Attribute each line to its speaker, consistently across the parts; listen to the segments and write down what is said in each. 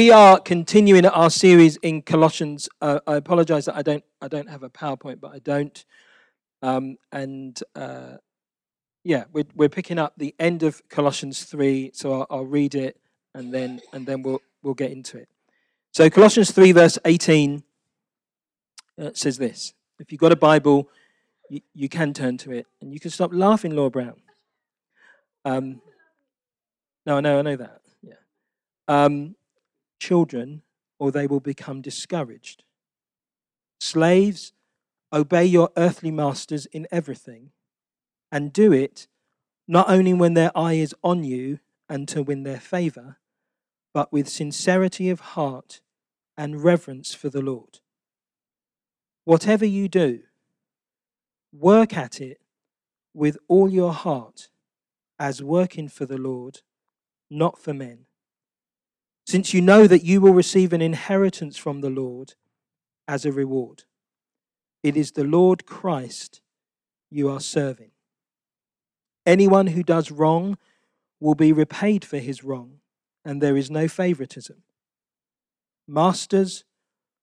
Speaker 1: we are continuing our series in Colossians. Uh, I apologize that I don't I don't have a PowerPoint, but I don't. Um, and uh, yeah, we're we're picking up the end of Colossians three, so I'll, I'll read it and then and then we'll we'll get into it. So Colossians three verse eighteen uh, says this: If you've got a Bible, you, you can turn to it, and you can stop laughing, Laura Brown. Um, no, I know, I know that. Yeah. Um, children, or they will become discouraged. Slaves, obey your earthly masters in everything, and do it not only when their eye is on you and to win their favor, but with sincerity of heart and reverence for the Lord. Whatever you do, work at it with all your heart as working for the Lord, not for men since you know that you will receive an inheritance from the Lord as a reward. It is the Lord Christ you are serving. Anyone who does wrong will be repaid for his wrong, and there is no favoritism. Masters,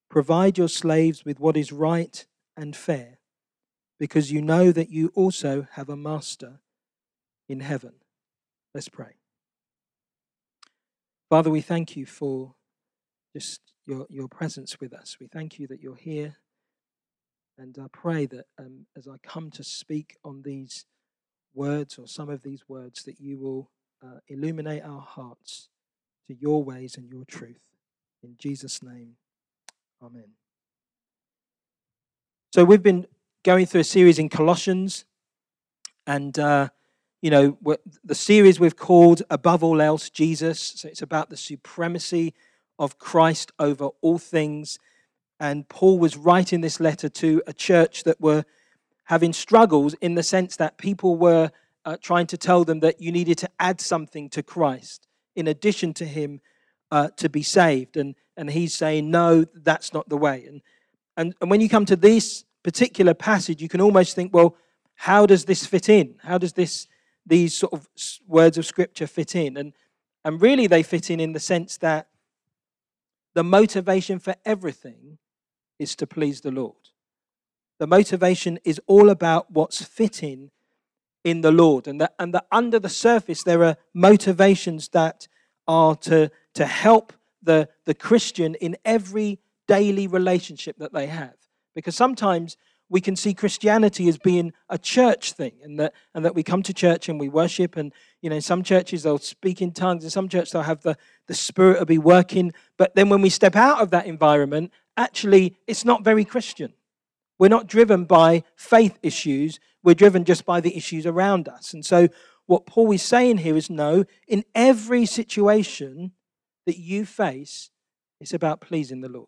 Speaker 1: provide your slaves with what is right and fair, because you know that you also have a master in heaven. Let's pray. Father, we thank you for just your, your presence with us. We thank you that you're here. And I pray that um, as I come to speak on these words or some of these words, that you will uh, illuminate our hearts to your ways and your truth. In Jesus' name, Amen. So we've been going through a series in Colossians, and uh, you know, the series we've called Above All Else Jesus. So it's about the supremacy of Christ over all things. And Paul was writing this letter to a church that were having struggles in the sense that people were uh, trying to tell them that you needed to add something to Christ in addition to him uh, to be saved. And, and he's saying, no, that's not the way. And, and, and when you come to this particular passage, you can almost think, well, how does this fit in? How does this these sort of words of scripture fit in. And, and really, they fit in in the sense that the motivation for everything is to please the Lord. The motivation is all about what's fitting in the Lord. And that, and that under the surface, there are motivations that are to, to help the, the Christian in every daily relationship that they have. Because sometimes we can see Christianity as being a church thing, and that and that we come to church and we worship, and you know, some churches they'll speak in tongues, and some churches they'll have the the Spirit will be working, but then when we step out of that environment, actually, it's not very Christian. We're not driven by faith issues; we're driven just by the issues around us. And so, what Paul is saying here is, no, in every situation that you face, it's about pleasing the Lord.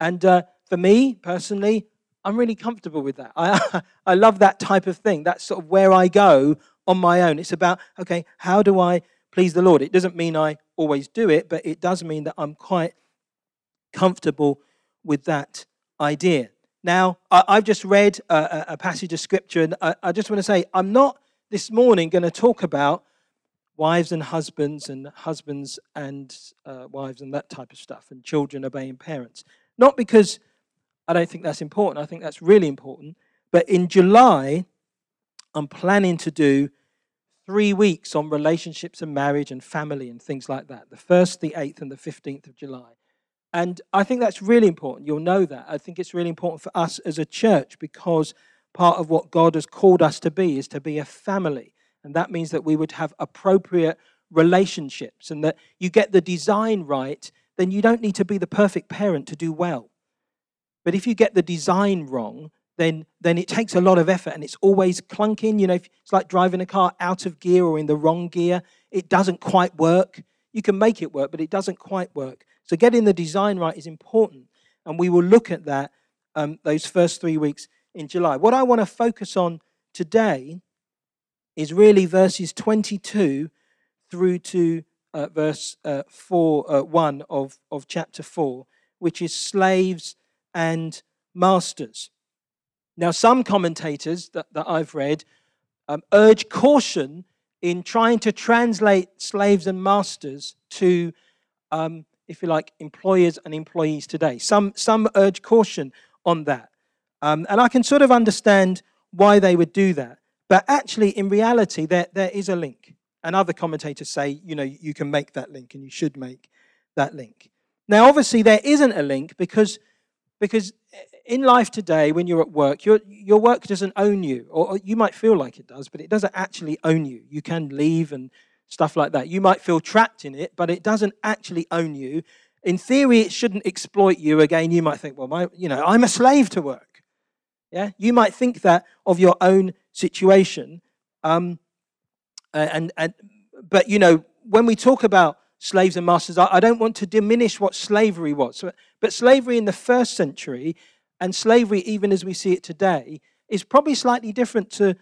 Speaker 1: And uh, for me personally, I'm really comfortable with that. I, I love that type of thing. That's sort of where I go on my own. It's about, okay, how do I please the Lord? It doesn't mean I always do it, but it does mean that I'm quite comfortable with that idea. Now, I, have just read a, a, passage of scripture, and I, I just want to say, I'm not this morning going to talk about wives and husbands and husbands and uh, wives and that type of stuff and children obeying parents. Not because I don't think that's important. I think that's really important. But in July, I'm planning to do three weeks on relationships and marriage and family and things like that the 1st, the 8th, and the 15th of July. And I think that's really important. You'll know that. I think it's really important for us as a church because part of what God has called us to be is to be a family. And that means that we would have appropriate relationships and that you get the design right, then you don't need to be the perfect parent to do well. But if you get the design wrong, then, then it takes a lot of effort and it's always clunking. You know, it's like driving a car out of gear or in the wrong gear. It doesn't quite work. You can make it work, but it doesn't quite work. So getting the design right is important. And we will look at that um, those first three weeks in July. What I want to focus on today is really verses 22 through to uh, verse uh, 4, uh, 1 of, of chapter 4, which is slaves and masters. Now, some commentators that, that I've read um, urge caution in trying to translate slaves and masters to um, if you like, employers and employees today. Some, some urge caution on that. Um, and I can sort of understand why they would do that. But actually, in reality, there, there is a link. And other commentators say, you know, you can make that link and you should make that link. Now, obviously, there isn't a link because, because in life today, when you're at work, your, your work doesn't own you. Or you might feel like it does, but it doesn't actually own you. You can leave and stuff like that. You might feel trapped in it, but it doesn't actually own you. In theory, it shouldn't exploit you. Again, you might think, well, my, you know, I'm a slave to work. Yeah, you might think that of your own situation. Um, and, and, but, you know, when we talk about slaves and masters, I, I don't want to diminish what slavery was. But slavery in the first century and slavery, even as we see it today, is probably slightly different to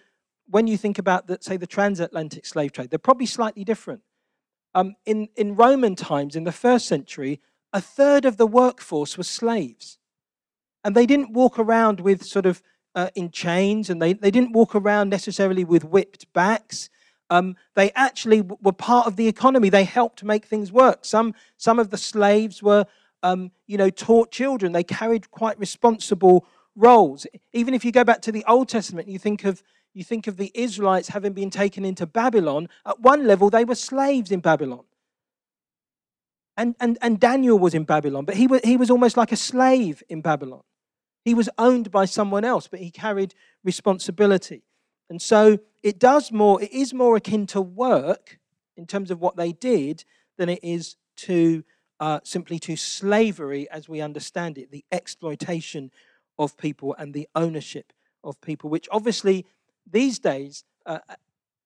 Speaker 1: when you think about, the, say, the transatlantic slave trade. They're probably slightly different. Um, in, in Roman times, in the first century, a third of the workforce was slaves. And they didn't walk around with sort of uh, in chains, and they, they didn't walk around necessarily with whipped backs. Um, they actually were part of the economy. They helped make things work. Some, some of the slaves were, um, you know, taught children. They carried quite responsible roles. Even if you go back to the Old Testament, you think of you think of the Israelites having been taken into Babylon. At one level, they were slaves in Babylon. And, and, and Daniel was in Babylon, but he was, he was almost like a slave in Babylon. He was owned by someone else, but he carried responsibility. And so it does more, it is more akin to work in terms of what they did than it is to uh, simply to slavery as we understand it, the exploitation of people and the ownership of people, which obviously these days, uh, uh,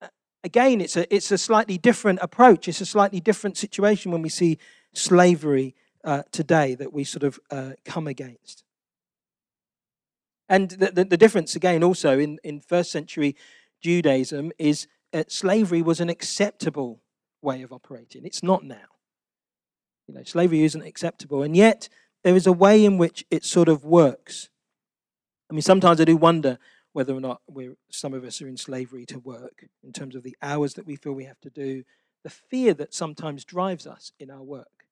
Speaker 1: uh, again, it's a, it's a slightly different approach. It's a slightly different situation when we see slavery uh, today that we sort of uh, come against. And the, the, the, difference, again, also in, in first century Judaism is slavery was an acceptable way of operating. It's not now. You know, slavery isn't acceptable. And yet, there is a way in which it sort of works. I mean, sometimes I do wonder whether or not we're, some of us are in slavery to work in terms of the hours that we feel we have to do, the fear that sometimes drives us in our work.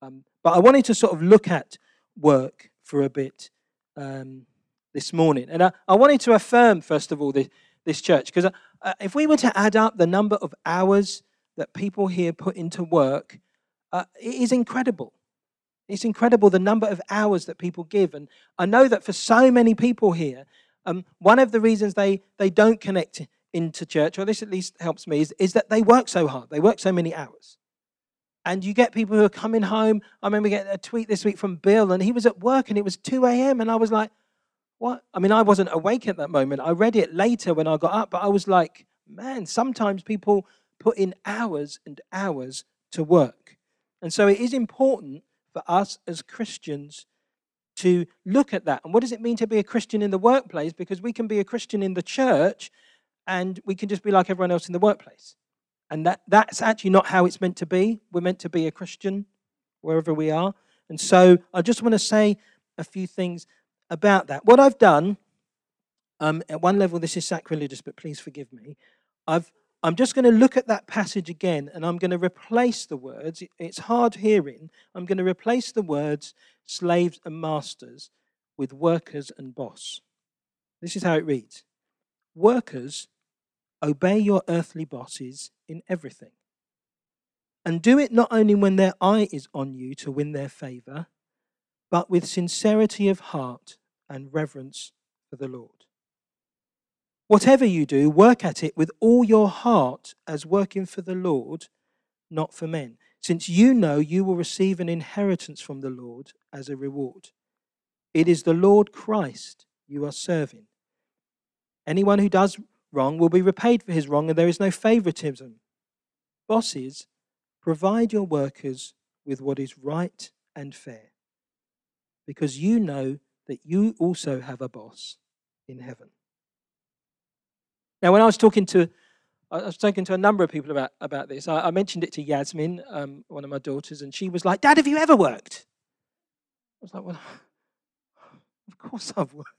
Speaker 1: Um, but I wanted to sort of look at work for a bit um, this morning. And I, I, wanted to affirm, first of all, this, this church, because uh, if we were to add up the number of hours that people here put into work, uh, it is incredible. It's incredible the number of hours that people give. And I know that for so many people here, um, one of the reasons they, they don't connect into church, or this at least helps me, is, is that they work so hard. They work so many hours. And you get people who are coming home. I remember getting a tweet this week from Bill, and he was at work and it was 2 a.m. And I was like, what? I mean, I wasn't awake at that moment. I read it later when I got up, but I was like, man, sometimes people put in hours and hours to work. And so it is important for us as Christians to look at that. And what does it mean to be a Christian in the workplace? Because we can be a Christian in the church and we can just be like everyone else in the workplace. And that, that's actually not how it's meant to be. We're meant to be a Christian wherever we are. And so I just want to say a few things about that. What I've done, um, at one level, this is sacrilegious, but please forgive me. I've, I'm just going to look at that passage again and I'm going to replace the words. It's hard hearing. I'm going to replace the words slaves and masters with workers and boss. This is how it reads Workers, obey your earthly bosses in everything. And do it not only when their eye is on you to win their favor, but with sincerity of heart and reverence for the Lord. Whatever you do, work at it with all your heart as working for the Lord, not for men since you know you will receive an inheritance from the Lord as a reward. It is the Lord Christ you are serving. Anyone who does wrong will be repaid for his wrong, and there is no favoritism. Bosses, provide your workers with what is right and fair, because you know that you also have a boss in heaven. Now, when I was talking to I was talking to a number of people about, about this. I, I mentioned it to Yasmin, um, one of my daughters, and she was like, Dad, have you ever worked? I was like, Well, of course I've worked.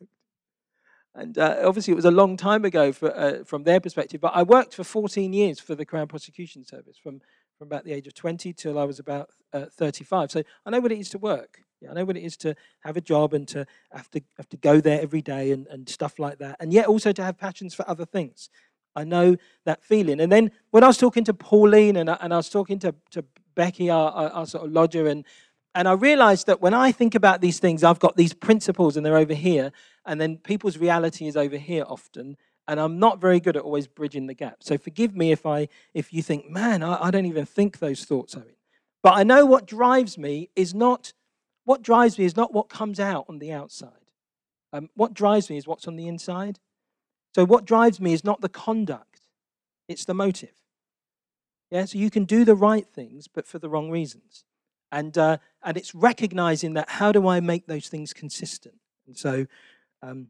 Speaker 1: And uh, obviously, it was a long time ago for, uh, from their perspective, but I worked for 14 years for the Crown Prosecution Service from, from about the age of 20 till I was about uh, 35. So I know what it is to work. Yeah, I know what it is to have a job and to have to have to go there every day and, and stuff like that. And yet also to have passions for other things. I know that feeling. And then when I was talking to Pauline and I, and I was talking to, to Becky, our, our, our sort of lodger, and and I realized that when I think about these things, I've got these principles and they're over here, and then people's reality is over here often. And I'm not very good at always bridging the gap. So forgive me if I if you think, man, I, I don't even think those thoughts, Owen. But I know what drives me is not what drives me is not what comes out on the outside. Um, what drives me is what's on the inside. So what drives me is not the conduct, it's the motive. Yeah, so you can do the right things, but for the wrong reasons. And, uh, and it's recognizing that how do I make those things consistent? And so, um,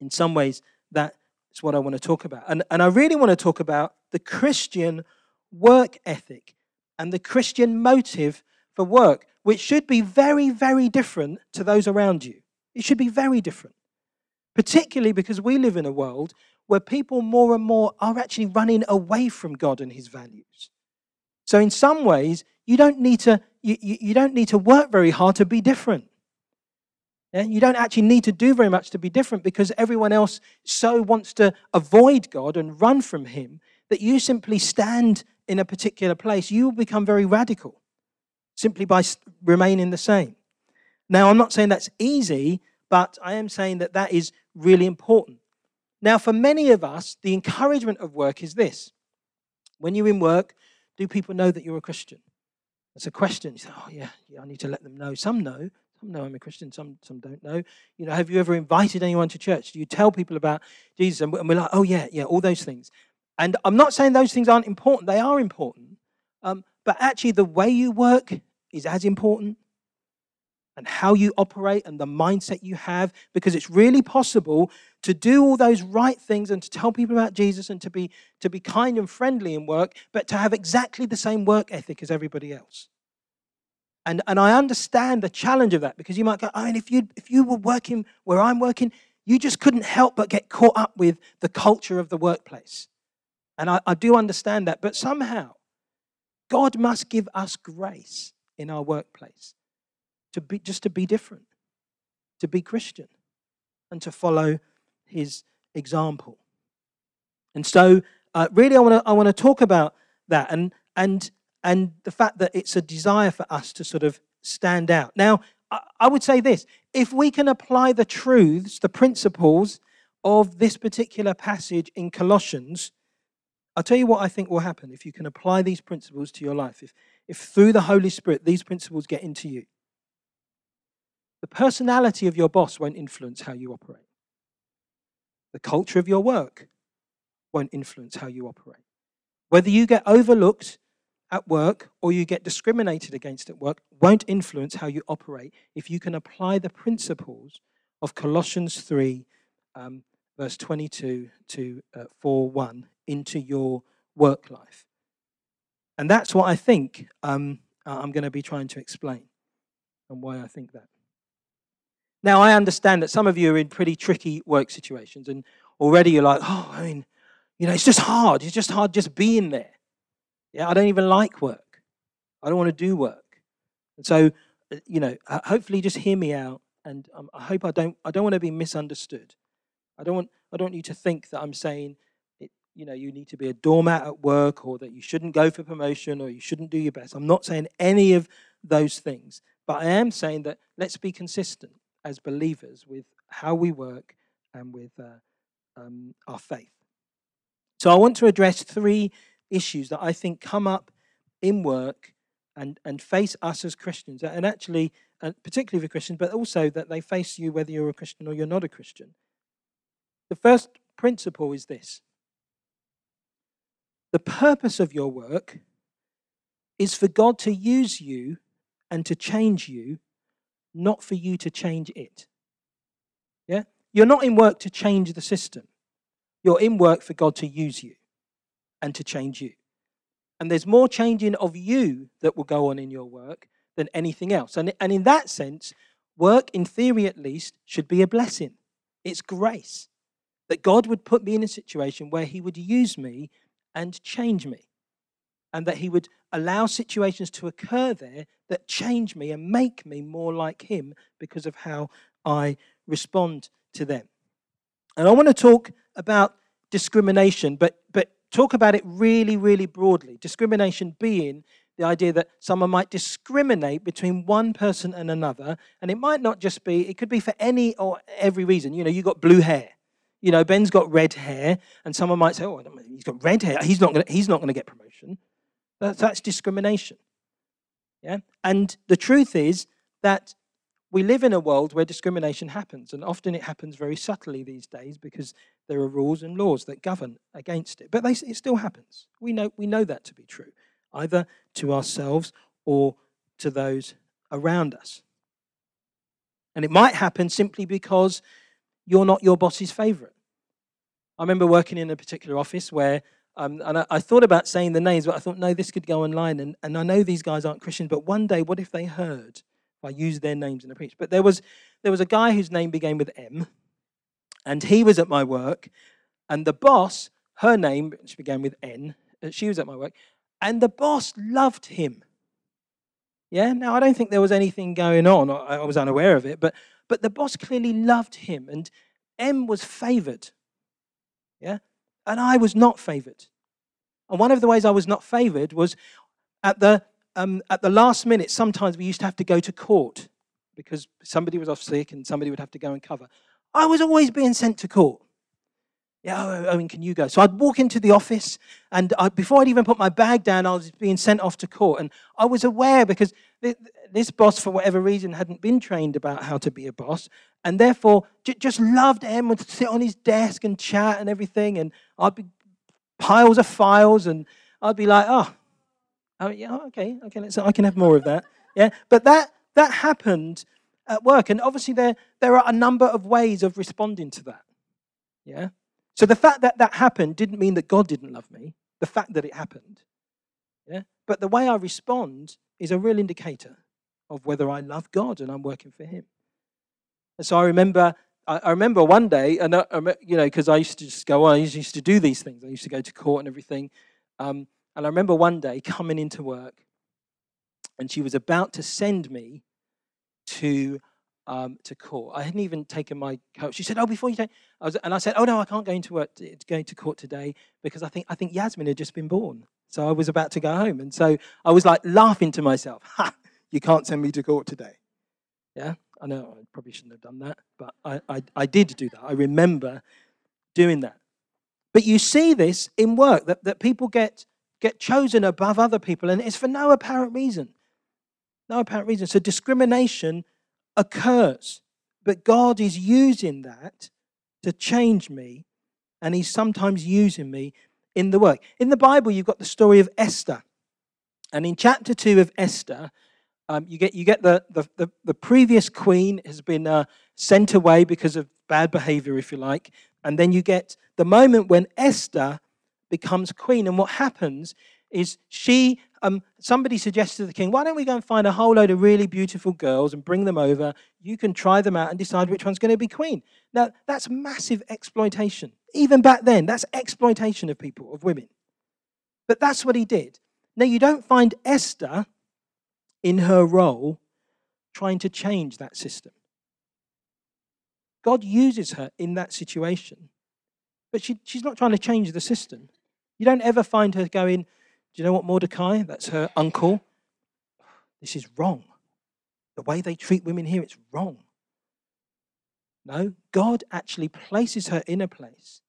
Speaker 1: in some ways, that is what I want to talk about. And, and I really want to talk about the Christian work ethic and the Christian motive for work, which should be very, very different to those around you. It should be very different, particularly because we live in a world where people more and more are actually running away from God and his values. So, in some ways, you don't need to, you, you, don't need to work very hard to be different. Yeah? You don't actually need to do very much to be different because everyone else so wants to avoid God and run from Him that you simply stand in a particular place. You will become very radical simply by remaining the same. Now, I'm not saying that's easy, but I am saying that that is really important. Now, for many of us, the encouragement of work is this when you're in work, do people know that you're a Christian? That's a question. You say, oh, yeah, yeah, I need to let them know. Some know. Some know I'm a Christian, some, some don't know. You know, have you ever invited anyone to church? Do you tell people about Jesus? And we're like, oh, yeah, yeah, all those things. And I'm not saying those things aren't important, they are important. Um, but actually, the way you work is as important and how you operate and the mindset you have, because it's really possible to do all those right things and to tell people about Jesus and to be, to be kind and friendly in work, but to have exactly the same work ethic as everybody else. And, and I understand the challenge of that because you might go, oh, I mean, if you, if you were working where I'm working, you just couldn't help but get caught up with the culture of the workplace. And I, I do understand that. But somehow, God must give us grace in our workplace to be just to be different, to be Christian, and to follow his example. And so, uh, really, I want to I want to talk about that and and and the fact that it's a desire for us to sort of stand out. Now, I, I would say this: if we can apply the truths, the principles of this particular passage in Colossians, I'll tell you what I think will happen if you can apply these principles to your life. If if through the Holy Spirit these principles get into you, the personality of your boss won't influence how you operate. The culture of your work won't influence how you operate. Whether you get overlooked at work or you get discriminated against at work won't influence how you operate if you can apply the principles of Colossians 3, um, verse 22 to uh, 4 1 into your work life. And that's what I think um, I'm going to be trying to explain and why I think that. Now, I understand that some of you are in pretty tricky work situations, and already you're like, oh, I mean, you know, it's just hard. It's just hard just being there. Yeah, I don't even like work. I don't want to do work. And so, uh, you know, hopefully just hear me out, and um, I hope I don't, I don't want to be misunderstood. I don't want, I don't want you to think that I'm saying, you know, you need to be a doormat at work, or that you shouldn't go for promotion, or you shouldn't do your best. I'm not saying any of those things, but I am saying that let's be consistent as believers with how we work and with uh, um, our faith. So I want to address three issues that I think come up in work and, and face us as Christians, and actually, uh, particularly for Christians, but also that they face you whether you're a Christian or you're not a Christian. The first principle is this the purpose of your work is for God to use you and to change you not for you to change it. Yeah? You're not in work to change the system. You're in work for God to use you and to change you. And there's more changing of you that will go on in your work than anything else. And, and in that sense, work, in theory at least, should be a blessing. It's grace that God would put me in a situation where He would use me and change me. And that He would allow situations to occur there that change me and make me more like Him because of how I respond to them. And I want to talk about discrimination, but, but talk about it really, really broadly. Discrimination being the idea that someone might discriminate between one person and another, and it might not just be, it could be for any or every reason. You know, you got blue hair. You know, Ben's got red hair, and someone might say, "Oh, he's got red hair. He's not going. He's not going to get promotion." That's, that's discrimination. Yeah, and the truth is that we live in a world where discrimination happens, and often it happens very subtly these days because there are rules and laws that govern against it. But they, it still happens. We know, we know that to be true, either to ourselves or to those around us. And it might happen simply because you're not your boss's favorite. I remember working in a particular office where, um, and I, I, thought about saying the names, but I thought, no, this could go online. And, and I know these guys aren't Christians, but one day, what if they heard if I used their names in the preach. But there was there was a guy whose name began with M, and he was at my work, and the boss, her name, she began with N, uh, she was at my work, and the boss loved him. Yeah. Now I don't think there was anything going on. I was unaware of it, but but the boss clearly loved him, and M was favoured. Yeah. And I was not favoured. And one of the ways I was not favoured was at the um, at the last minute, sometimes we used to have to go to court because somebody was off sick and somebody would have to go and cover. I was always being sent to court. Yeah, oh, Owen, can you go? So I'd walk into the office, and I, before I'd even put my bag down, I was being sent off to court. And I was aware because this boss, for whatever reason, hadn't been trained about how to be a boss, and therefore just loved him, would sit on his desk and chat and everything. And I'd be piles of files, and I'd be like, oh, Oh, yeah, oh, okay, okay, let's, I can have more of that. Yeah, but that, that happened at work. And obviously, there, there are a number of ways of responding to that. Yeah? So the fact that that happened didn't mean that God didn't love me, the fact that it happened. Yeah? But the way I respond is a real indicator of whether I love God and I'm working for Him. And so I remember, I, remember one day, and you know, because I used to just go on, I used to do these things. I used to go to court and everything. Um, and I remember one day coming into work, and she was about to send me to um, to court. I hadn't even taken my coat. She said, "Oh, before you take," I was, and I said, "Oh no, I can't go into work, going to court today because I think I think Yasmin had just been born, so I was about to go home." And so I was like laughing to myself, "Ha! You can't send me to court today." Yeah, I know I probably shouldn't have done that, but I, I, I did do that. I remember doing that. But you see this in work that, that people get get chosen above other people, and it's for no apparent reason. No apparent reason. So discrimination occurs, but God is using that to change me, and He's sometimes using me in the work. In the Bible, you've got the story of Esther. And in chapter 2 of Esther, um, you get, you get the, the, the, the previous queen has been uh, sent away because of bad behavior, if you like. And then you get the moment when Esther becomes queen. And what happens is she, um, somebody suggests to the king, why don't we go and find a whole load of really beautiful girls and bring them over? You can try them out and decide which one's going to be queen. Now, that's massive exploitation. Even back then, that's exploitation of people, of women. But that's what he did. Now, you don't find Esther in her role trying to change that system. God uses her in that situation, but she, she's not trying to change the system. You don't ever find her going, Do you know what, Mordecai? That's her uncle. This is wrong. The way they treat women here, it's wrong. No, God actually places her in a place.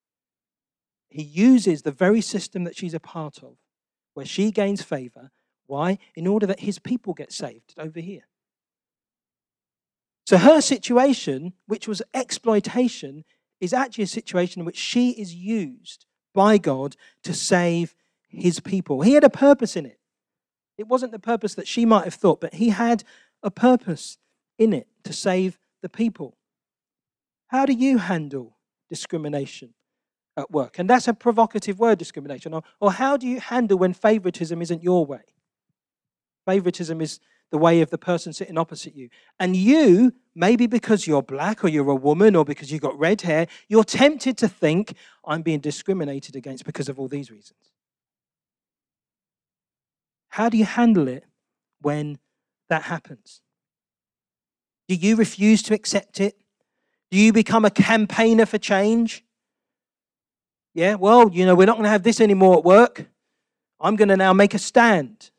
Speaker 1: He uses the very system that she's a part of, where she gains favor. Why? In order that his people get saved over here. So her situation, which was exploitation, is actually a situation in which she is used by God to save his people. He had a purpose in it. It wasn't the purpose that she might have thought, but he had a purpose in it to save the people. How do you handle discrimination at work? And that's a provocative word, discrimination. Or, or how do you handle when favoritism isn't your way? Favoritism is the way of the person sitting opposite you. And you, maybe because you're black or you're a woman or because you've got red hair, you're tempted to think, I'm being discriminated against because of all these reasons. How do you handle it when that happens? Do you refuse to accept it? Do you become a campaigner for change? Yeah, well, you know, we're not going to have this anymore at work. I'm going to now make a stand.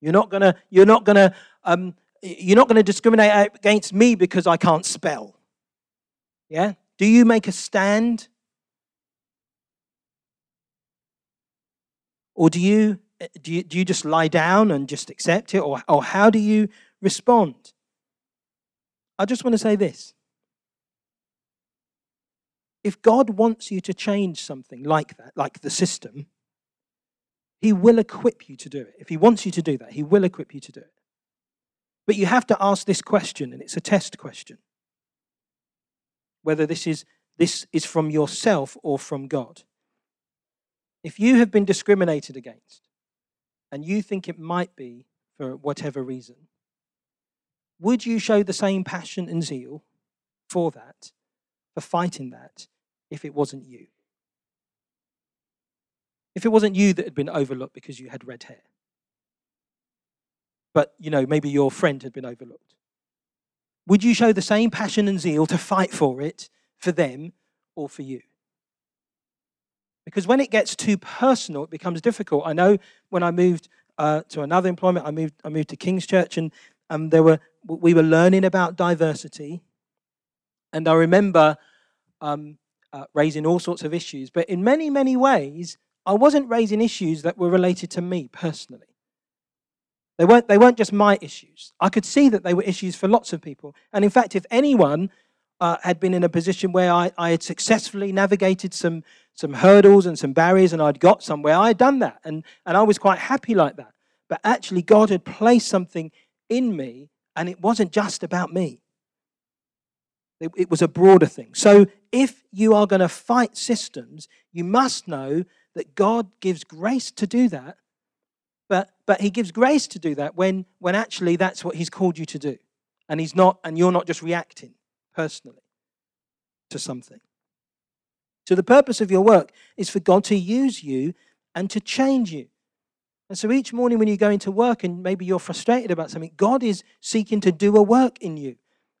Speaker 1: You're not going to, you're not going to, um, you're not going to discriminate against me because I can't spell. Yeah? Do you make a stand? Or do you, Uh, do you, do you just lie down and just accept it? Or, or how do you respond? I just want to say this if God wants you to change something like that, like the system, He will equip you to do it. If He wants you to do that, He will equip you to do it. But you have to ask this question, and it's a test question whether this is, this is from yourself or from God. If you have been discriminated against and you think it might be for whatever reason, would you show the same passion and zeal for that for fighting that if it wasn't you? If it wasn't you that had been overlooked because you had red hair, but you know, maybe your friend had been overlooked, would you show the same passion and zeal to fight for it for them or for you? Because when it gets too personal, it becomes difficult. I know when I moved uh, to another employment, I moved, I moved to King's Church, and um, there were we were learning about diversity, and I remember um, uh, raising all sorts of issues. But in many, many ways, I wasn't raising issues that were related to me personally. They weren't, they weren't just my issues. I could see that they were issues for lots of people. And in fact, if anyone uh, had been in a position where I, I had successfully navigated some, some hurdles and some barriers and I'd got somewhere, I had done that. And, and I was quite happy like that. But actually, God had placed something in me, and it wasn't just about me. It, it was a broader thing. So if you are going to fight systems, you must know that God gives grace to do that. But, but he gives grace to do that when, when actually that's what he's called you to do. And he's not, and you're not just reacting personally to something. So the purpose of your work is for God to use you and to change you. And so each morning when you go into work and maybe you're frustrated about something, God is seeking to do a work in you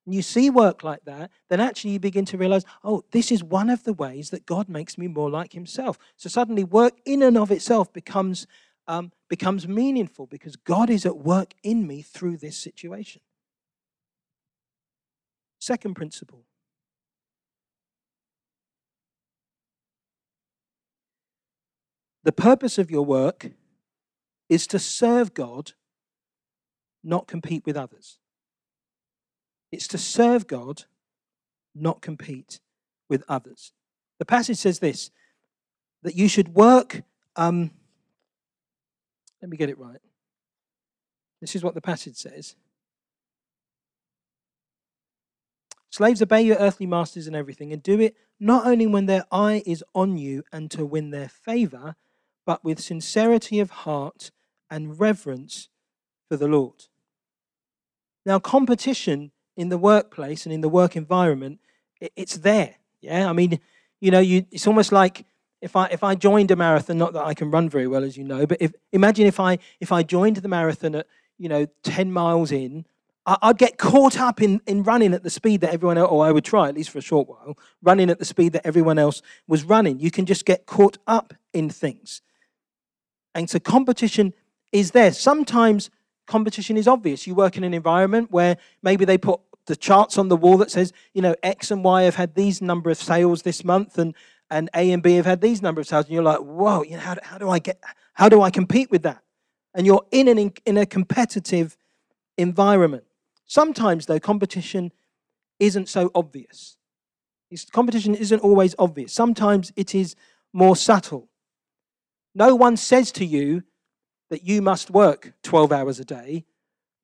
Speaker 1: and you see work like that, then actually you begin to realize, oh, this is one of the ways that God makes me more like Himself. So suddenly, work in and of itself becomes, um, becomes meaningful because God is at work in me through this situation. Second principle the purpose of your work is to serve God, not compete with others. It's to serve God, not compete with others. The passage says this that you should work. Um, let me get it right. This is what the passage says. Slaves, obey your earthly masters in everything, and do it not only when their eye is on you and to win their favor, but with sincerity of heart and reverence for the Lord. Now, competition in the workplace and in the work environment, it's there. Yeah, I mean, you know, you, it's almost like if I if I joined a marathon, not that I can run very well, as you know, but if imagine if I if I joined the marathon at you know ten miles in, I, would get caught up in in running at the speed that everyone else, or I would try at least for a short while, running at the speed that everyone else was running. You can just get caught up in things, and so competition is there. Sometimes competition is obvious. You work in an environment where maybe they put the charts on the wall that says, you know, X and Y have had these number of sales this month and, and A and B have had these number of sales. And you're like, whoa, you know, how, how do I get, how do I compete with that? And you're in, an, in a competitive environment. Sometimes, though, competition isn't so obvious. Competition isn't always obvious. Sometimes it is more subtle. No one says to you, that you must work 12 hours a day,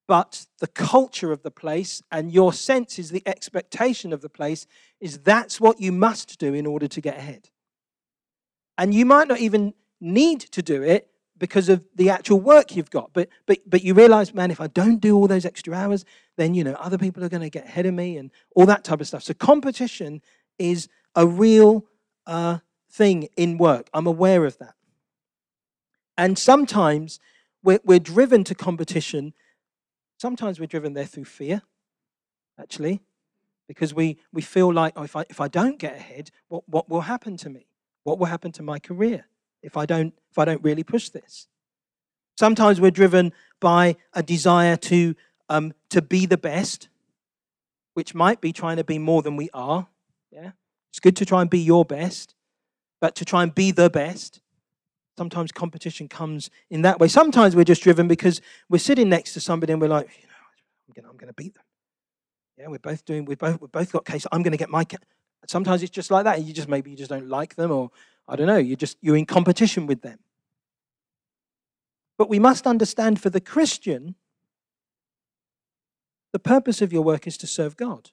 Speaker 1: but the culture of the place and your sense is the expectation of the place is that's what you must do in order to get ahead. And you might not even need to do it because of the actual work you've got. But but but you realize, man, if I don't do all those extra hours, then you know other people are going to get ahead of me and all that type of stuff. So competition is a real uh, thing in work. I'm aware of that. And sometimes we're, we're driven to competition. Sometimes we're driven there through fear, actually, because we, we feel like, oh, if I, if I don't get ahead, what, what will happen to me? What will happen to my career if I don't, if I don't really push this? Sometimes we're driven by a desire to, um, to be the best, which might be trying to be more than we are. Yeah? It's good to try and be your best, but to try and be the best, sometimes competition comes in that way. Sometimes we're just driven because we're sitting next to somebody and we're like, you know, I'm going to beat them. Yeah, we're both doing, we've both, we've both got case. I'm going to get my. Ca-. Sometimes it's just like that. You just maybe you just don't like them, or I don't know. You just you're in competition with them. But we must understand for the Christian, the purpose of your work is to serve God.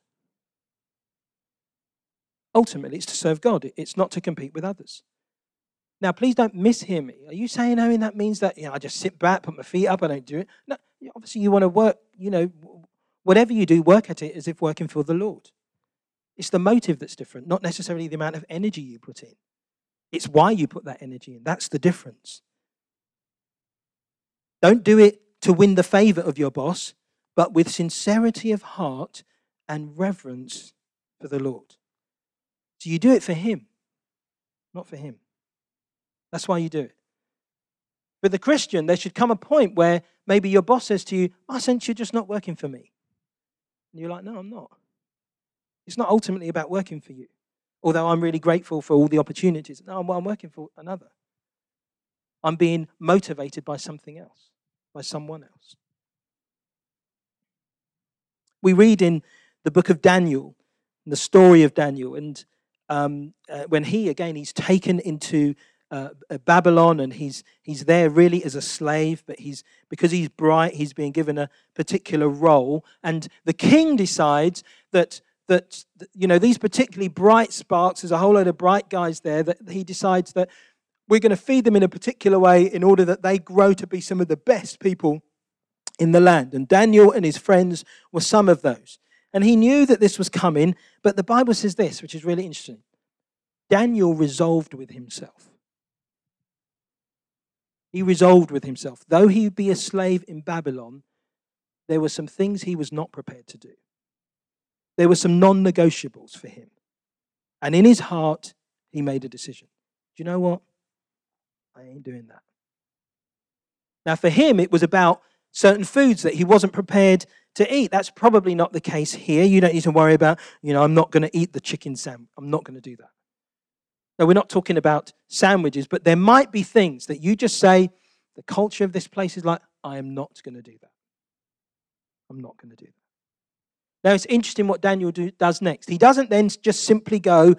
Speaker 1: Ultimately, it's to serve God, it's not to compete with others. Now, please don't mishear me. Are you saying, Owen, that means that you know, I just sit back, put my feet up, I don't do it? No, obviously, you want to work, you know, whatever you do, work at it as if working for the Lord. It's the motive that's different, not necessarily the amount of energy you put in. It's why you put that energy in. That's the difference. Don't do it to win the favor of your boss, but with sincerity of heart and reverence for the Lord. So you do it for Him, not for Him. That's why you do it. For the Christian, there should come a point where maybe your boss says to you, I sense you're just not working for me. And you're like, no, I'm not. It's not ultimately about working for you, although I'm really grateful for all the opportunities. No, I'm working for another. I'm being motivated by something else by someone else. We read in the book of Daniel, the story of Daniel, and um, uh, when he, again, he's taken into uh, Babylon and he's, he's there really as a slave, but he's, because he's bright, he's being given a particular role. And the king decides that that you know these particularly bright sparks there's a whole load of bright guys there that he decides that we're going to feed them in a particular way in order that they grow to be some of the best people in the land. And Daniel and his friends were some of those. And he knew that this was coming, but the Bible says this, which is really interesting. Daniel resolved with himself. He resolved with himself. Though he be a slave in Babylon, there were some things he was not prepared to do. There were some non negotiables for him. And in his heart, he made a decision. Do you know what? I ain't doing that. Now, for him, it was about certain foods that he wasn't prepared to eat. That's probably not the case here. You don't need to worry about, you know, I'm not going to eat the chicken sandwich. I'm not going to do that. Now, we're not talking about sandwiches, but there might be things that you just say, the culture of this place is like, I am not going to do that. I'm not going to do that. Now, it's interesting what Daniel do, does next. He doesn't then just simply go,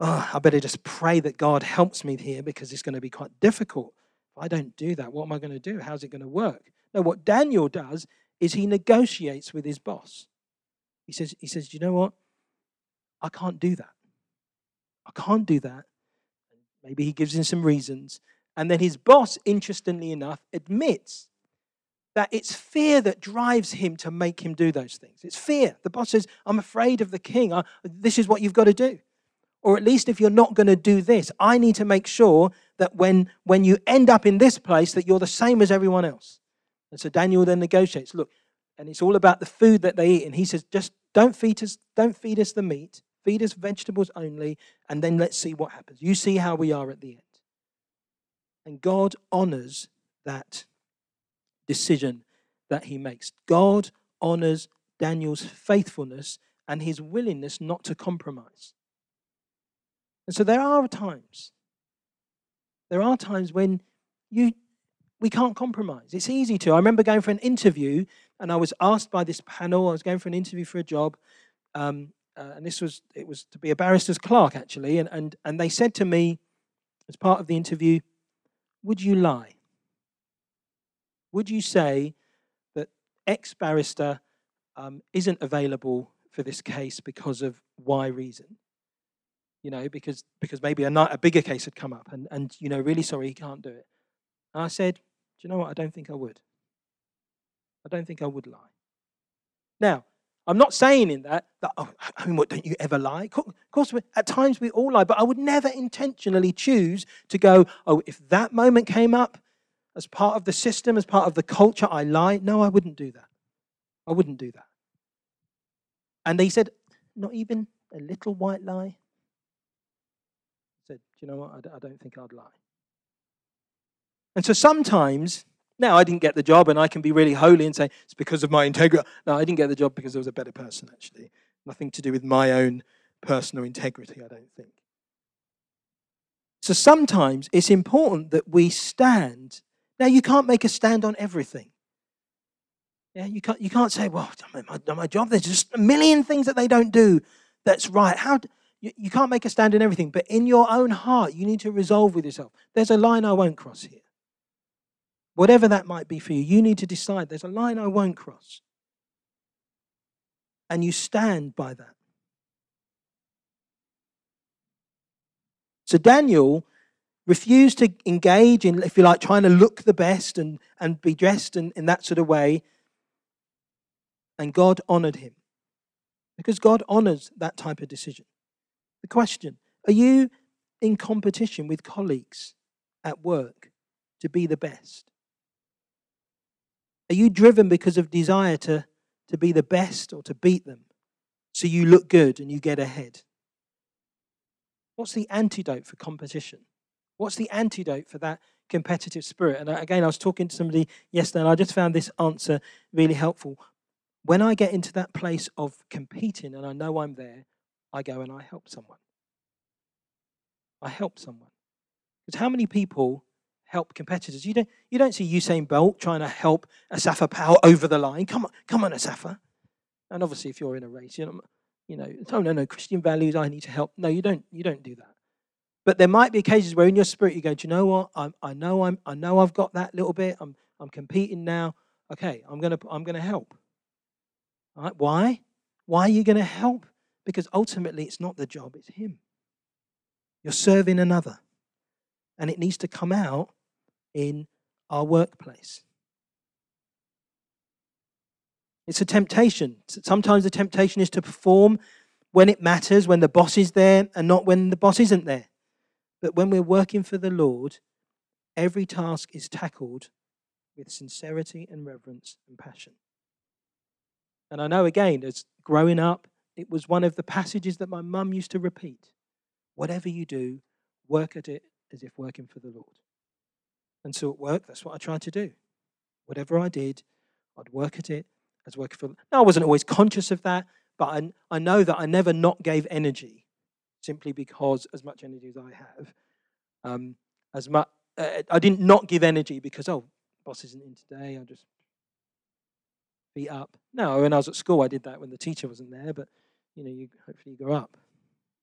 Speaker 1: oh, I better just pray that God helps me here because it's going to be quite difficult. If I don't do that, what am I going to do? How's it going to work? No, what Daniel does is he negotiates with his boss. He says, he says, you know what? I can't do that. I can't do that. Maybe he gives him some reasons. And then his boss, interestingly enough, admits that it's fear that drives him to make him do those things. It's fear. The boss says, I'm afraid of the king. This is what you've got to do or at least if you're not going to do this, I need to make sure that when, when you end up in this place, that you're the same as everyone else. And so Daniel then negotiates, look, and it's all about the food that they eat. And he says, just don't feed us, don't feed us the meat, feed us vegetables only, and then let's see what happens. You see how we are at the end. And God honors that decision that he makes. God honors Daniel's faithfulness and his willingness not to compromise. And so there are times, there are times when you we can't compromise. It's easy to. I remember going for an interview, and I was asked by this panel. I was going for an interview for a job, um, uh, and this was it was to be a barrister's clerk actually. And and and they said to me, as part of the interview, "Would you lie? Would you say that ex barrister um, isn't available for this case because of Y reason?" you know, because because maybe a, a bigger case had come up, and and you know, really sorry, he can't do it. And I said, do you know what? I don't think I would. I don't think I would lie. Now, I'm not saying in that that oh, I mean, what don't you ever lie? Of course, at times we all lie, but I would never intentionally choose to go. Oh, if that moment came up, as part of the system, as part of the culture, I lie. No, I wouldn't do that. I wouldn't do that. And they said, Not even a little white lie? I said, Do you know what? I don't think I'd lie. And so sometimes, now I didn't get the job and I can be really holy and say, It's because of my integrity. No, I didn't get the job because there was a better person, actually. Nothing to do with my own personal integrity, I don't think. So sometimes it's important that we stand. Now, you can't make a stand on everything. Yeah, you can't, you can't say, well, done my job. There's just a million things that they don't do that's right. How, you, you can't make a stand in everything, but in your own heart, you need to resolve with yourself. There's a line I won't cross here. Whatever that might be for you, you need to decide there's a line I won't cross. And you stand by that. So Daniel refused to engage in, if you like, trying to look the best and, and be dressed in, in that sort of way. And God honored him. Because God honors that type of decision. The question are you in competition with colleagues at work to be the best? Are you driven because of desire to, to be the best or to beat them so you look good and you get ahead? What's the antidote for competition? What's the antidote for that competitive spirit? And uh, again, I was talking to somebody yesterday, and I just found this answer really helpful. When I get into that place of competing and I know I'm there, I go and I help someone. I help someone. Because how many people help competitors? You don't, you don't see Usain Bolt trying to help Asafa Powell over the line. Come on, come on, Asafa. And obviously, if you're in a race, you know, you know, oh no, no, Christian values, I need to help. No, you don't, you don't do that. But there might be occasions where in your spirit you go, do you know what? I'm, I know I'm, I know I've got that little bit. I'm, I'm competing now. Okay, I'm gonna, I'm gonna help. All right, why? Why are you gonna help? Because ultimately, it's not the job; it's Him. You're serving another, and it needs to come out in our workplace. It's a temptation. Sometimes the temptation is to perform when it matters, when the boss is there, and not when the boss isn't there. But when we're working for the Lord, every task is tackled with sincerity and reverence and passion. And I know again, as growing up, it was one of the passages that my mum used to repeat. Whatever you do, work at it as if working for the Lord. And so at work, that's what I tried to do. Whatever I did, I'd work at it as working for. Now, I wasn't always conscious of that, but I, I know that I never not gave energy simply because, as much energy as I have, um, as much, uh, I didn't not give energy because, oh, boss isn't in today, I'll just feet up. No, when I was at school, I did that when the teacher wasn't there, but you know, you hopefully you grow up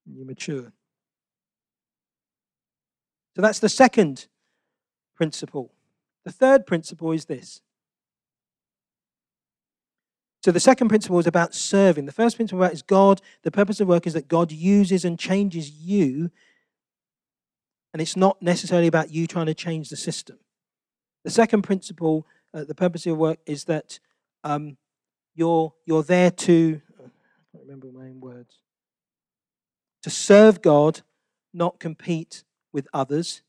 Speaker 1: and you mature. So that's the second principle. The third principle is this so the second principle is about serving. The first principle about is God. The purpose of work is that God uses and changes you. And it's not necessarily about you trying to change the system. The second principle, uh, the purpose of work is that um, you're, you're there to, I can't remember my own words, to serve God, not compete with others.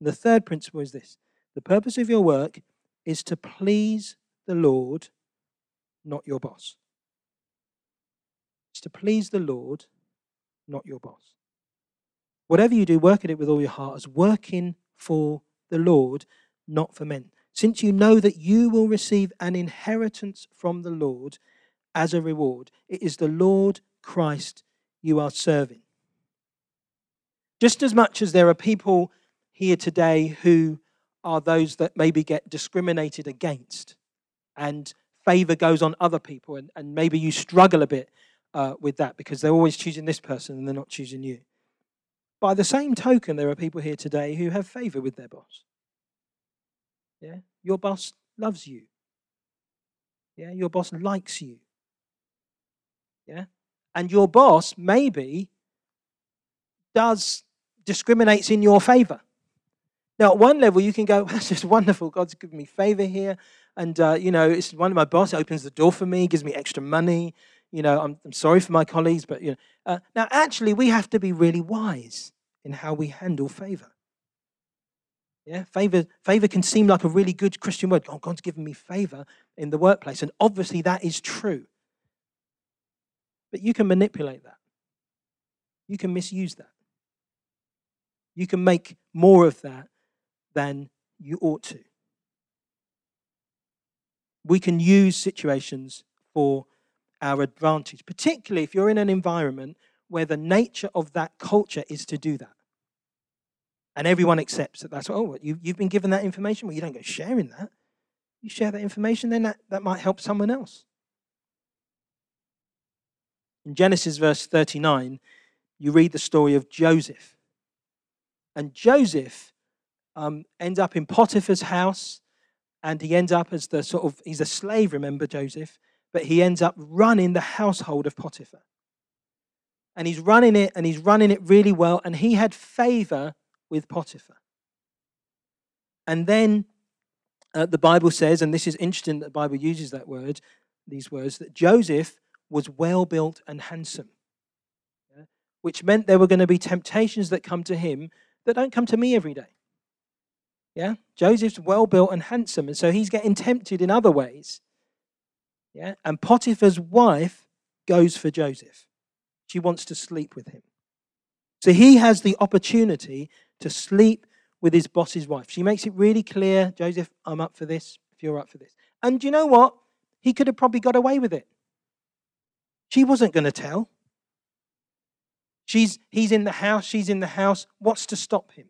Speaker 1: And the third principle is this the purpose of your work is to please the Lord not your boss. It's to please the Lord, not your boss. Whatever you do, work at it with all your heart as working for the Lord, not for men. Since you know that you will receive an inheritance from the Lord as a reward, it is the Lord Christ you are serving. Just as much as there are people here today who are those that maybe get discriminated against and favor goes on other people, and, and maybe you struggle a bit uh, with that because they're always choosing this person and they're not choosing you. By the same token, there are people here today who have favor with their boss. Yeah, your boss loves you. Yeah, your boss likes you. Yeah, and your boss maybe does discriminates in your favor. Now, at one level, you can go, that's just wonderful. God's given me favor here. And, uh, you know, it's one of my boss opens the door for me, gives me extra money. You know, I'm, I'm sorry for my colleagues, but, you know. Uh, now, actually, we have to be really wise in how we handle favor. Yeah, favor, favor can seem like a really good Christian word. Oh, God's given me favor in the workplace. And obviously that is true. But you can manipulate that. You can misuse that. You can make more of that than you ought to. We can use situations for our advantage, particularly if you're in an environment where the nature of that culture is to do that. And everyone accepts that that's, oh, you, you've been given that information. Well, you don't go sharing that. You share that information, then that, that might help someone else. In Genesis verse 39, you read the story of Joseph. And Joseph um, ends up in Potiphar's house, and he ends up as the sort of, he's a slave, remember Joseph, but he ends up running the household of Potiphar and he's running it and he's running it really well and he had favor with Potiphar. And then uh, the Bible says, and this is interesting that the Bible uses that word, these words, that Joseph was well built and handsome, yeah? which meant there were going to be temptations that come to him that don't come to me every day. Yeah, Joseph's well built and handsome, and so he's getting tempted in other ways. Yeah, and Potiphar's wife goes for Joseph. She wants to sleep with him. So he has the opportunity to sleep with his boss's wife. She makes it really clear Joseph, I'm up for this if you're up for this. And you know what? He could have probably got away with it. She wasn't going to tell. She's, he's in the house, she's in the house. What's to stop him?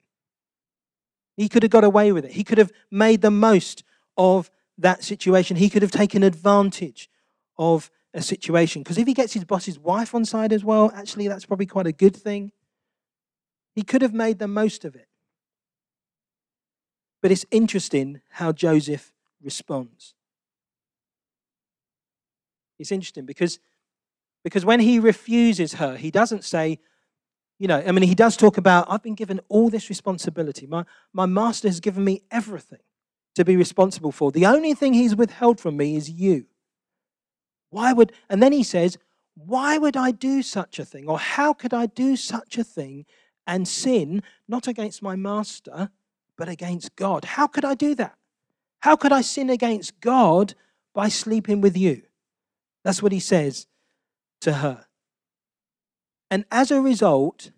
Speaker 1: He could have got away with it. He could have made the most of that situation. He could have taken advantage of a situation. Because if he gets his boss's wife on side as well, actually, that's probably quite a good thing. He could have made the most of it. But it's interesting how Joseph responds. It's interesting because, because when he refuses her, he doesn't say, you know, I mean, he does talk about, I've been given all this responsibility. My, my master has given me everything to be responsible for. The only thing he's withheld from me is you. Why would, and then he says, why would I do such a thing? Or how could I do such a thing and sin not against my master, but against God? How could I do that? How could I sin against God by sleeping with you? That's what he says to her. And as a result,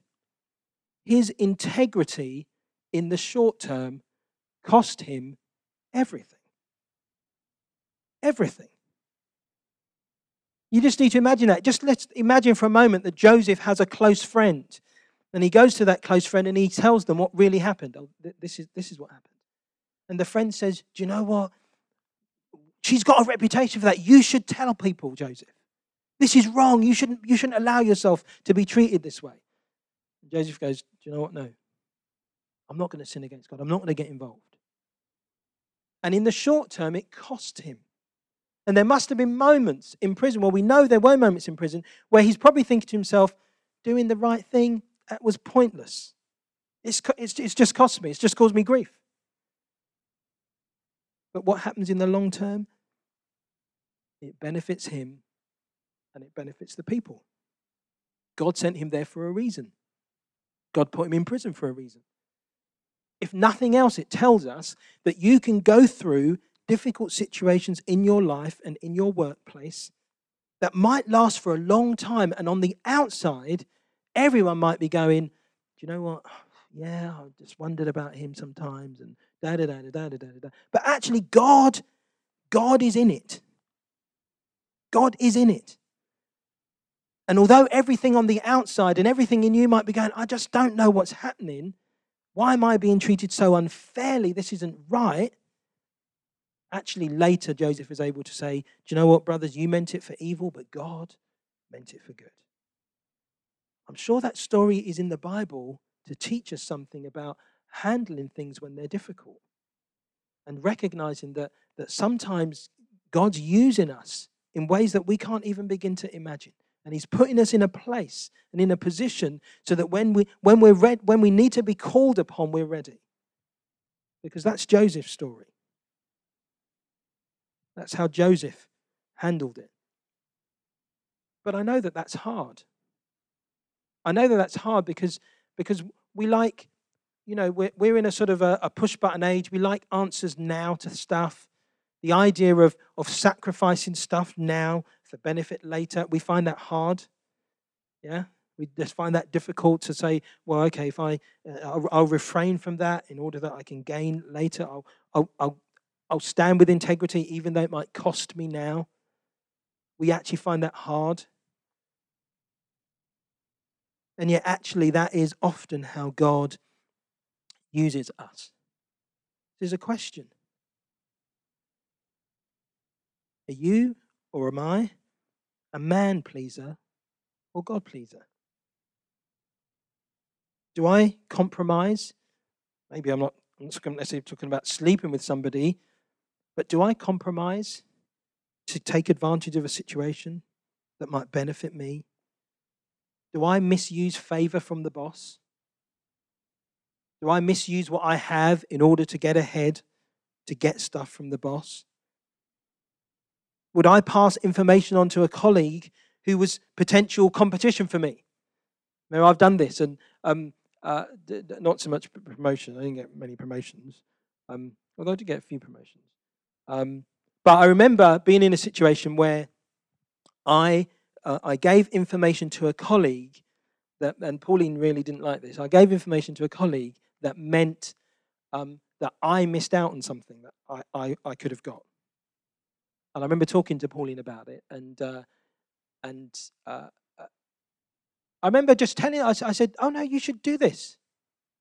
Speaker 1: his integrity in the short term cost him everything. Everything. You just need to imagine that. Just let's imagine for a moment that Joseph has a close friend. And he goes to that close friend and he tells them what really happened. Oh, this, is, this is what happened. And the friend says, Do you know what? She's got a reputation for that. You should tell people, Joseph. This is wrong. You shouldn't, you shouldn't allow yourself to be treated this way. And Joseph goes, Do you know what? No. I'm not going to sin against God. I'm not going to get involved. And in the short term, it cost him. And there must have been moments in prison, well, we know there were moments in prison where he's probably thinking to himself, doing the right thing, that was pointless. It's, it's, it's just cost me, it's just caused me grief. But what happens in the long term? It benefits him and it benefits the people. God sent him there for a reason. God put him in prison for a reason. If nothing else, it tells us that you can go through difficult situations in your life and in your workplace that might last for a long time. And on the outside, everyone might be going, Do you know what? Yeah, I just wondered about him sometimes, and da da da da da da da. But actually, God, God is in it. God is in it. And although everything on the outside and everything in you might be going, I just don't know what's happening. Why am I being treated so unfairly? This isn't right. Actually, later, Joseph is able to say, Do you know what, brothers? You meant it for evil, but God meant it for good. I'm sure that story is in the Bible to teach us something about handling things when they're difficult and recognizing that, that sometimes God's using us in ways that we can't even begin to imagine. And he's putting us in a place and in a position so that when we when we're read, when we need to be called upon, we're ready. Because that's Joseph's story. That's how Joseph handled it. But I know that that's hard. I know that that's hard because, because we like you know, we're, we're in a sort of a, a push button age. We like answers now to stuff. The idea of, of sacrificing stuff now for benefit later, we find that hard. Yeah? We just find that difficult to say, well, okay, if I, uh, I'll, I'll, refrain from that in order that I can gain later. I'll, I'll, I'll, I'll stand with integrity even though it might cost me now. We actually find that hard. And yet, actually, that is often how God uses us. There's a question Are you or am I a man pleaser or God pleaser? Do I compromise? Maybe I'm not, necessarily talking about sleeping with somebody, but do I compromise to take advantage of a situation that might benefit me? Do I misuse favor from the boss? Do I misuse what I have in order to get ahead, to get stuff from the boss? Would I pass information on to a colleague who was potential competition for me? Now, I've done this, and um, uh, not so much promotion. I didn't get many promotions, um, although I did get a few promotions. Um, but I remember being in a situation where I uh, I gave information to a colleague that, and Pauline really didn't like this. I gave information to a colleague that meant um, that I missed out on something that I, I, I, could have got. And I remember talking to Pauline about it, and uh, and uh, uh I remember just telling her, I, I said, "Oh no, you should do this."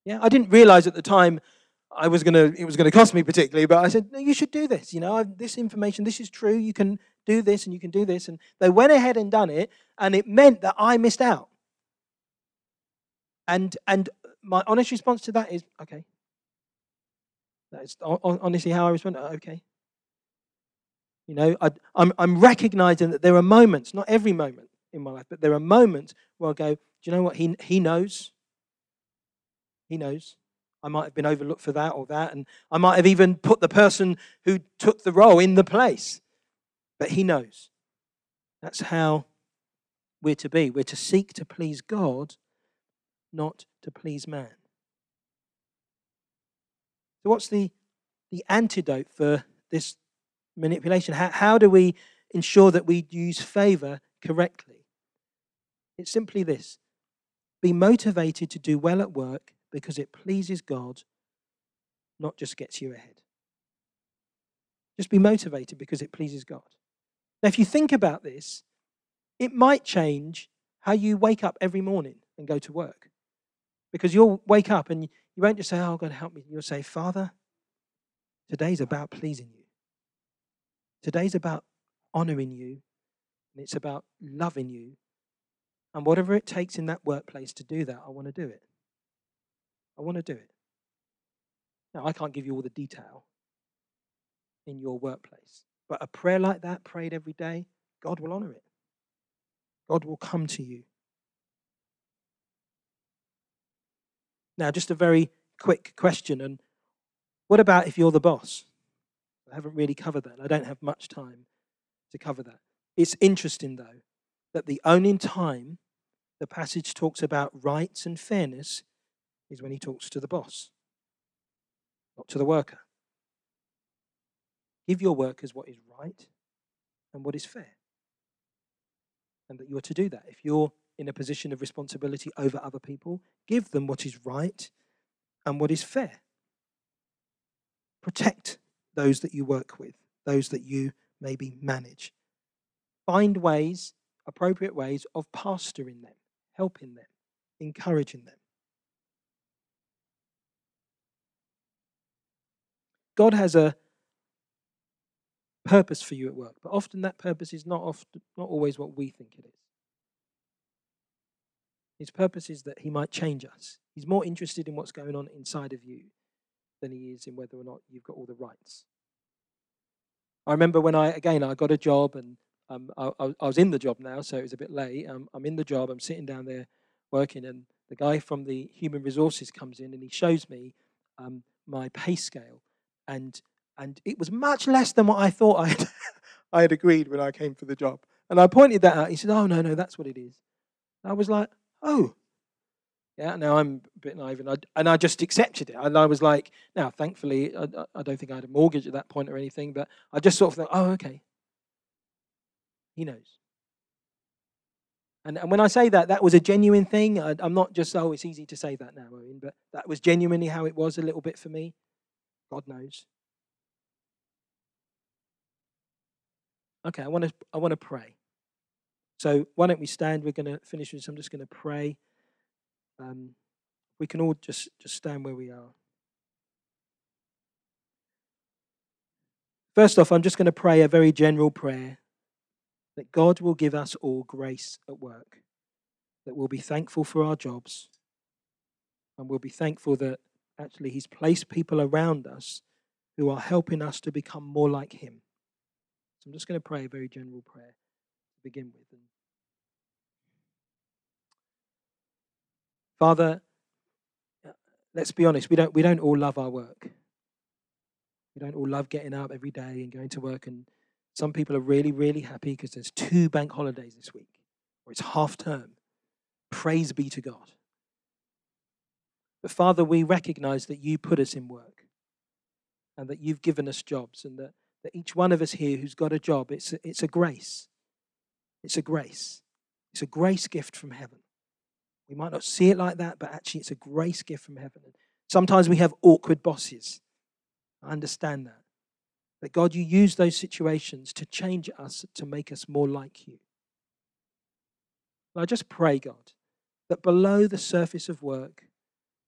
Speaker 1: Yeah, I didn't realize at the time I was gonna it was gonna cost me particularly, but I said, "No, you should do this. You know, I've, this information, this is true. You can do this, and you can do this." And they went ahead and done it, and it meant that I missed out. And and my honest response to that is, okay. That is honestly how I respond. Okay. You know, I, I'm, I'm recognizing that there are moments, not every moment in my life, but there are moments where I go, do you know what? He, he knows. He knows. I might have been overlooked for that or that, and I might have even put the person who took the role in the place. But he knows. That's how we're to be. We're to seek to please God, not to please man. So, what's the, the antidote for this manipulation? How, how do we ensure that we use favor correctly? It's simply this be motivated to do well at work because it pleases God, not just gets you ahead. Just be motivated because it pleases God. Now, if you think about this, it might change how you wake up every morning and go to work. Because you'll wake up and you won't just say, Oh, God, help me. You'll say, Father, today's about pleasing you. Today's about honoring you. And it's about loving you. And whatever it takes in that workplace to do that, I want to do it. I want to do it. Now, I can't give you all the detail in your workplace, but a prayer like that, prayed every day, God will honor it. God will come to you Now, just a very quick question. And what about if you're the boss? I haven't really covered that. I don't have much time to cover that. It's interesting, though, that the only time the passage talks about rights and fairness is when he talks to the boss, not to the worker. Give your workers what is right and what is fair. And that you're to do that. If you're in a position of responsibility over other people. Give them what is right and what is fair. Protect those that you work with, those that you maybe manage. Find ways, appropriate ways, of pastoring them, helping them, encouraging them. God has a purpose for you at work, but often that purpose is not often not always what we think it is. His purpose is that he might change us. He's more interested in what's going on inside of you than he is in whether or not you've got all the rights. I remember when I, again, I got a job and um, I, I, was in the job now, so it was a bit late. Um, I'm in the job, I'm sitting down there working, and the guy from the human resources comes in and he shows me um, my pay scale. And, and it was much less than what I thought I had, I had agreed when I came for the job. And I pointed that out. He said, Oh, no, no, that's what it is. And I was like, Oh. Yeah, now I'm a bit naive, and I, and I just accepted it. And I was like, now, thankfully, I, I don't think I had a mortgage at that point or anything, but I just sort of thought, oh, okay. He knows. And, and when I say that, that was a genuine thing. I, am not just, oh, it's easy to say that now, Owen, but that was genuinely how it was a little bit for me. God knows. Okay, I want to I want to pray. So why don't we stand? We're going to finish this. I'm just going to pray. Um, we can all just just stand where we are. First off, I'm just going to pray a very general prayer that God will give us all grace at work, that we'll be thankful for our jobs, and we'll be thankful that actually He's placed people around us who are helping us to become more like Him. So I'm just going to pray a very general prayer to begin with. Father, let's be honest, we don't, we don't all love our work. We don't all love getting up every day and going to work. And some people are really, really happy because there's two bank holidays this week, or it's half term. Praise be to God. But Father, we recognize that you put us in work and that you've given us jobs and that that each one of us here who's got a job, it's a, it's a grace. It's a grace. It's a grace gift from heaven. We might not see it like that, but actually, it's a grace gift from heaven. Sometimes we have awkward bosses. I understand that. But God, you use those situations to change us, to make us more like you. And I just pray, God, that below the surface of work,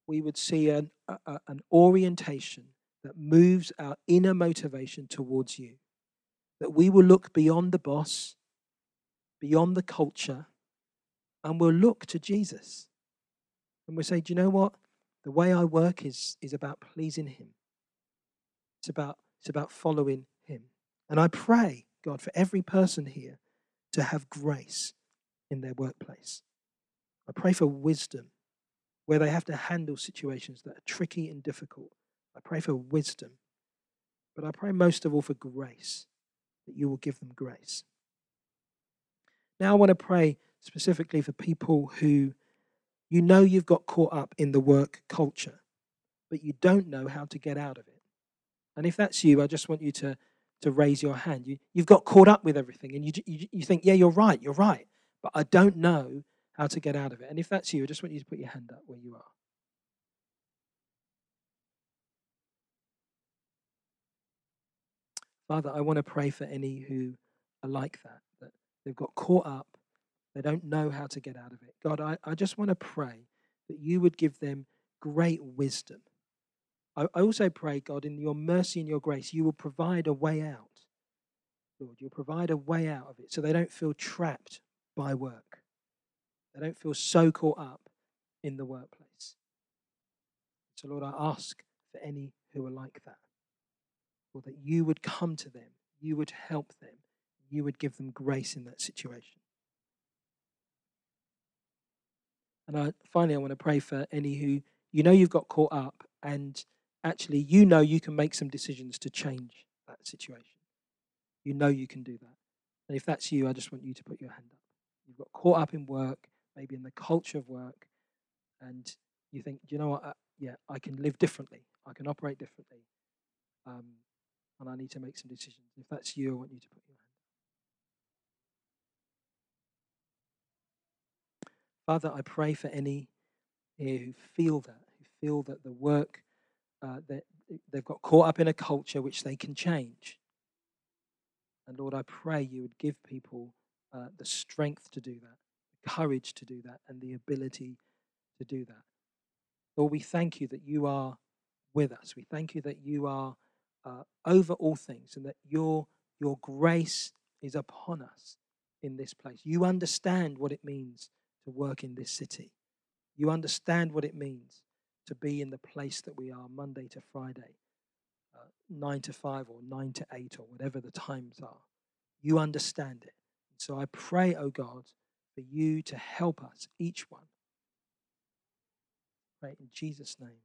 Speaker 1: we would see an, a, an orientation that moves our inner motivation towards you. That we will look beyond the boss, beyond the culture, and we'll look to Jesus. And we'll say, Do you know what? The way I work is, is about pleasing Him. It's about, it's about following Him. And I pray, God, for every person here to have grace in their workplace. I pray for wisdom where they have to handle situations that are tricky and difficult I pray for wisdom, but I pray most of all for grace, that you will give them grace. Now, I want to pray specifically for people who you know you've got caught up in the work culture, but you don't know how to get out of it. And if that's you, I just want you to, to raise your hand. You, you've got caught up with everything, and you, you, you think, yeah, you're right, you're right, but I don't know how to get out of it. And if that's you, I just want you to put your hand up where you are. Father, I want to pray for any who are like that, that they've got caught up, they don't know how to get out of it. God, I, I just want to pray that you would give them great wisdom. I, also pray, God, in your mercy and your grace, you will provide a way out. Lord, you'll provide a way out of it so they don't feel trapped by work. They don't feel so caught up in the workplace. So, Lord, I ask for any who are like that or that you would come to them, you would help them, you would give them grace in that situation. And I, finally, I want to pray for any who you know you've got caught up and actually you know you can make some decisions to change that situation. You know you can do that. And if that's you, I just want you to put your hand up. You've got caught up in work, maybe in the culture of work, and you think, you know what? I, yeah, I can live differently. I can operate differently. Um, and I need to make some decisions. If that's you, I want you to put your hand. Father, I pray for any here who feel that, who feel that the work uh, that they've got caught up in a culture which they can change. And Lord, I pray you would give people uh, the strength to do that, the courage to do that, and the ability to do that. Lord, we thank you that you are with us. We thank you that you are uh, over all things and that your, your grace is upon us in this place. You understand what it means to work in this city. You understand what it means to be in the place that we are Monday to Friday, uh, 9 to 5 or 9 to 8 or whatever the times are. You understand it. So I pray, oh God, for you to help us, each one. Pray in Jesus' name.